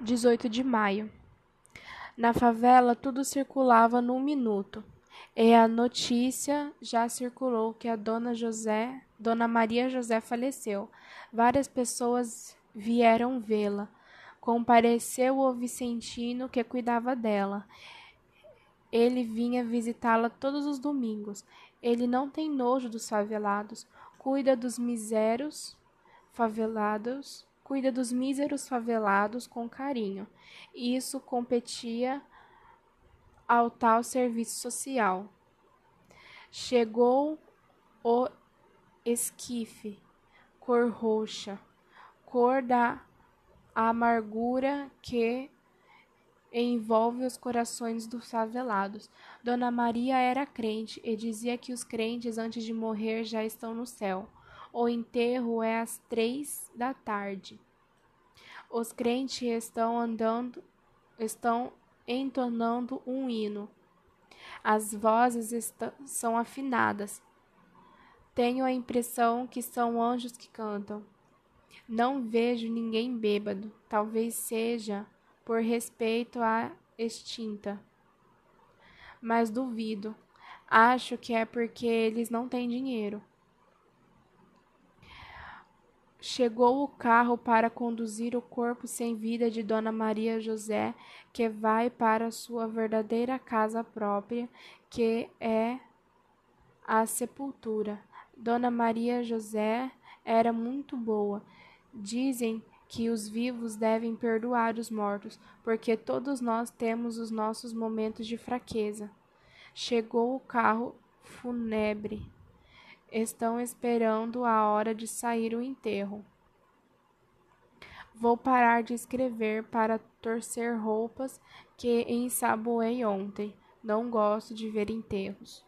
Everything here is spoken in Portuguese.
18 de maio. Na favela tudo circulava num minuto. E a notícia já circulou que a dona José, dona Maria José faleceu. Várias pessoas vieram vê-la. Compareceu o Vicentino que cuidava dela. Ele vinha visitá-la todos os domingos. Ele não tem nojo dos favelados, cuida dos miséros favelados cuida dos míseros favelados com carinho. Isso competia ao tal serviço social. Chegou o esquife, cor roxa, cor da amargura que envolve os corações dos favelados. Dona Maria era crente e dizia que os crentes antes de morrer já estão no céu. O enterro é às três da tarde. Os crentes estão andando, estão entonando um hino. As vozes estão, são afinadas. Tenho a impressão que são anjos que cantam. Não vejo ninguém bêbado. Talvez seja por respeito à extinta. Mas duvido. Acho que é porque eles não têm dinheiro. Chegou o carro para conduzir o corpo sem vida de Dona Maria José, que vai para sua verdadeira casa própria, que é a sepultura. Dona Maria José era muito boa. Dizem que os vivos devem perdoar os mortos, porque todos nós temos os nossos momentos de fraqueza. Chegou o carro fúnebre. Estão esperando a hora de sair o enterro. Vou parar de escrever para torcer roupas que ensaboei ontem. Não gosto de ver enterros.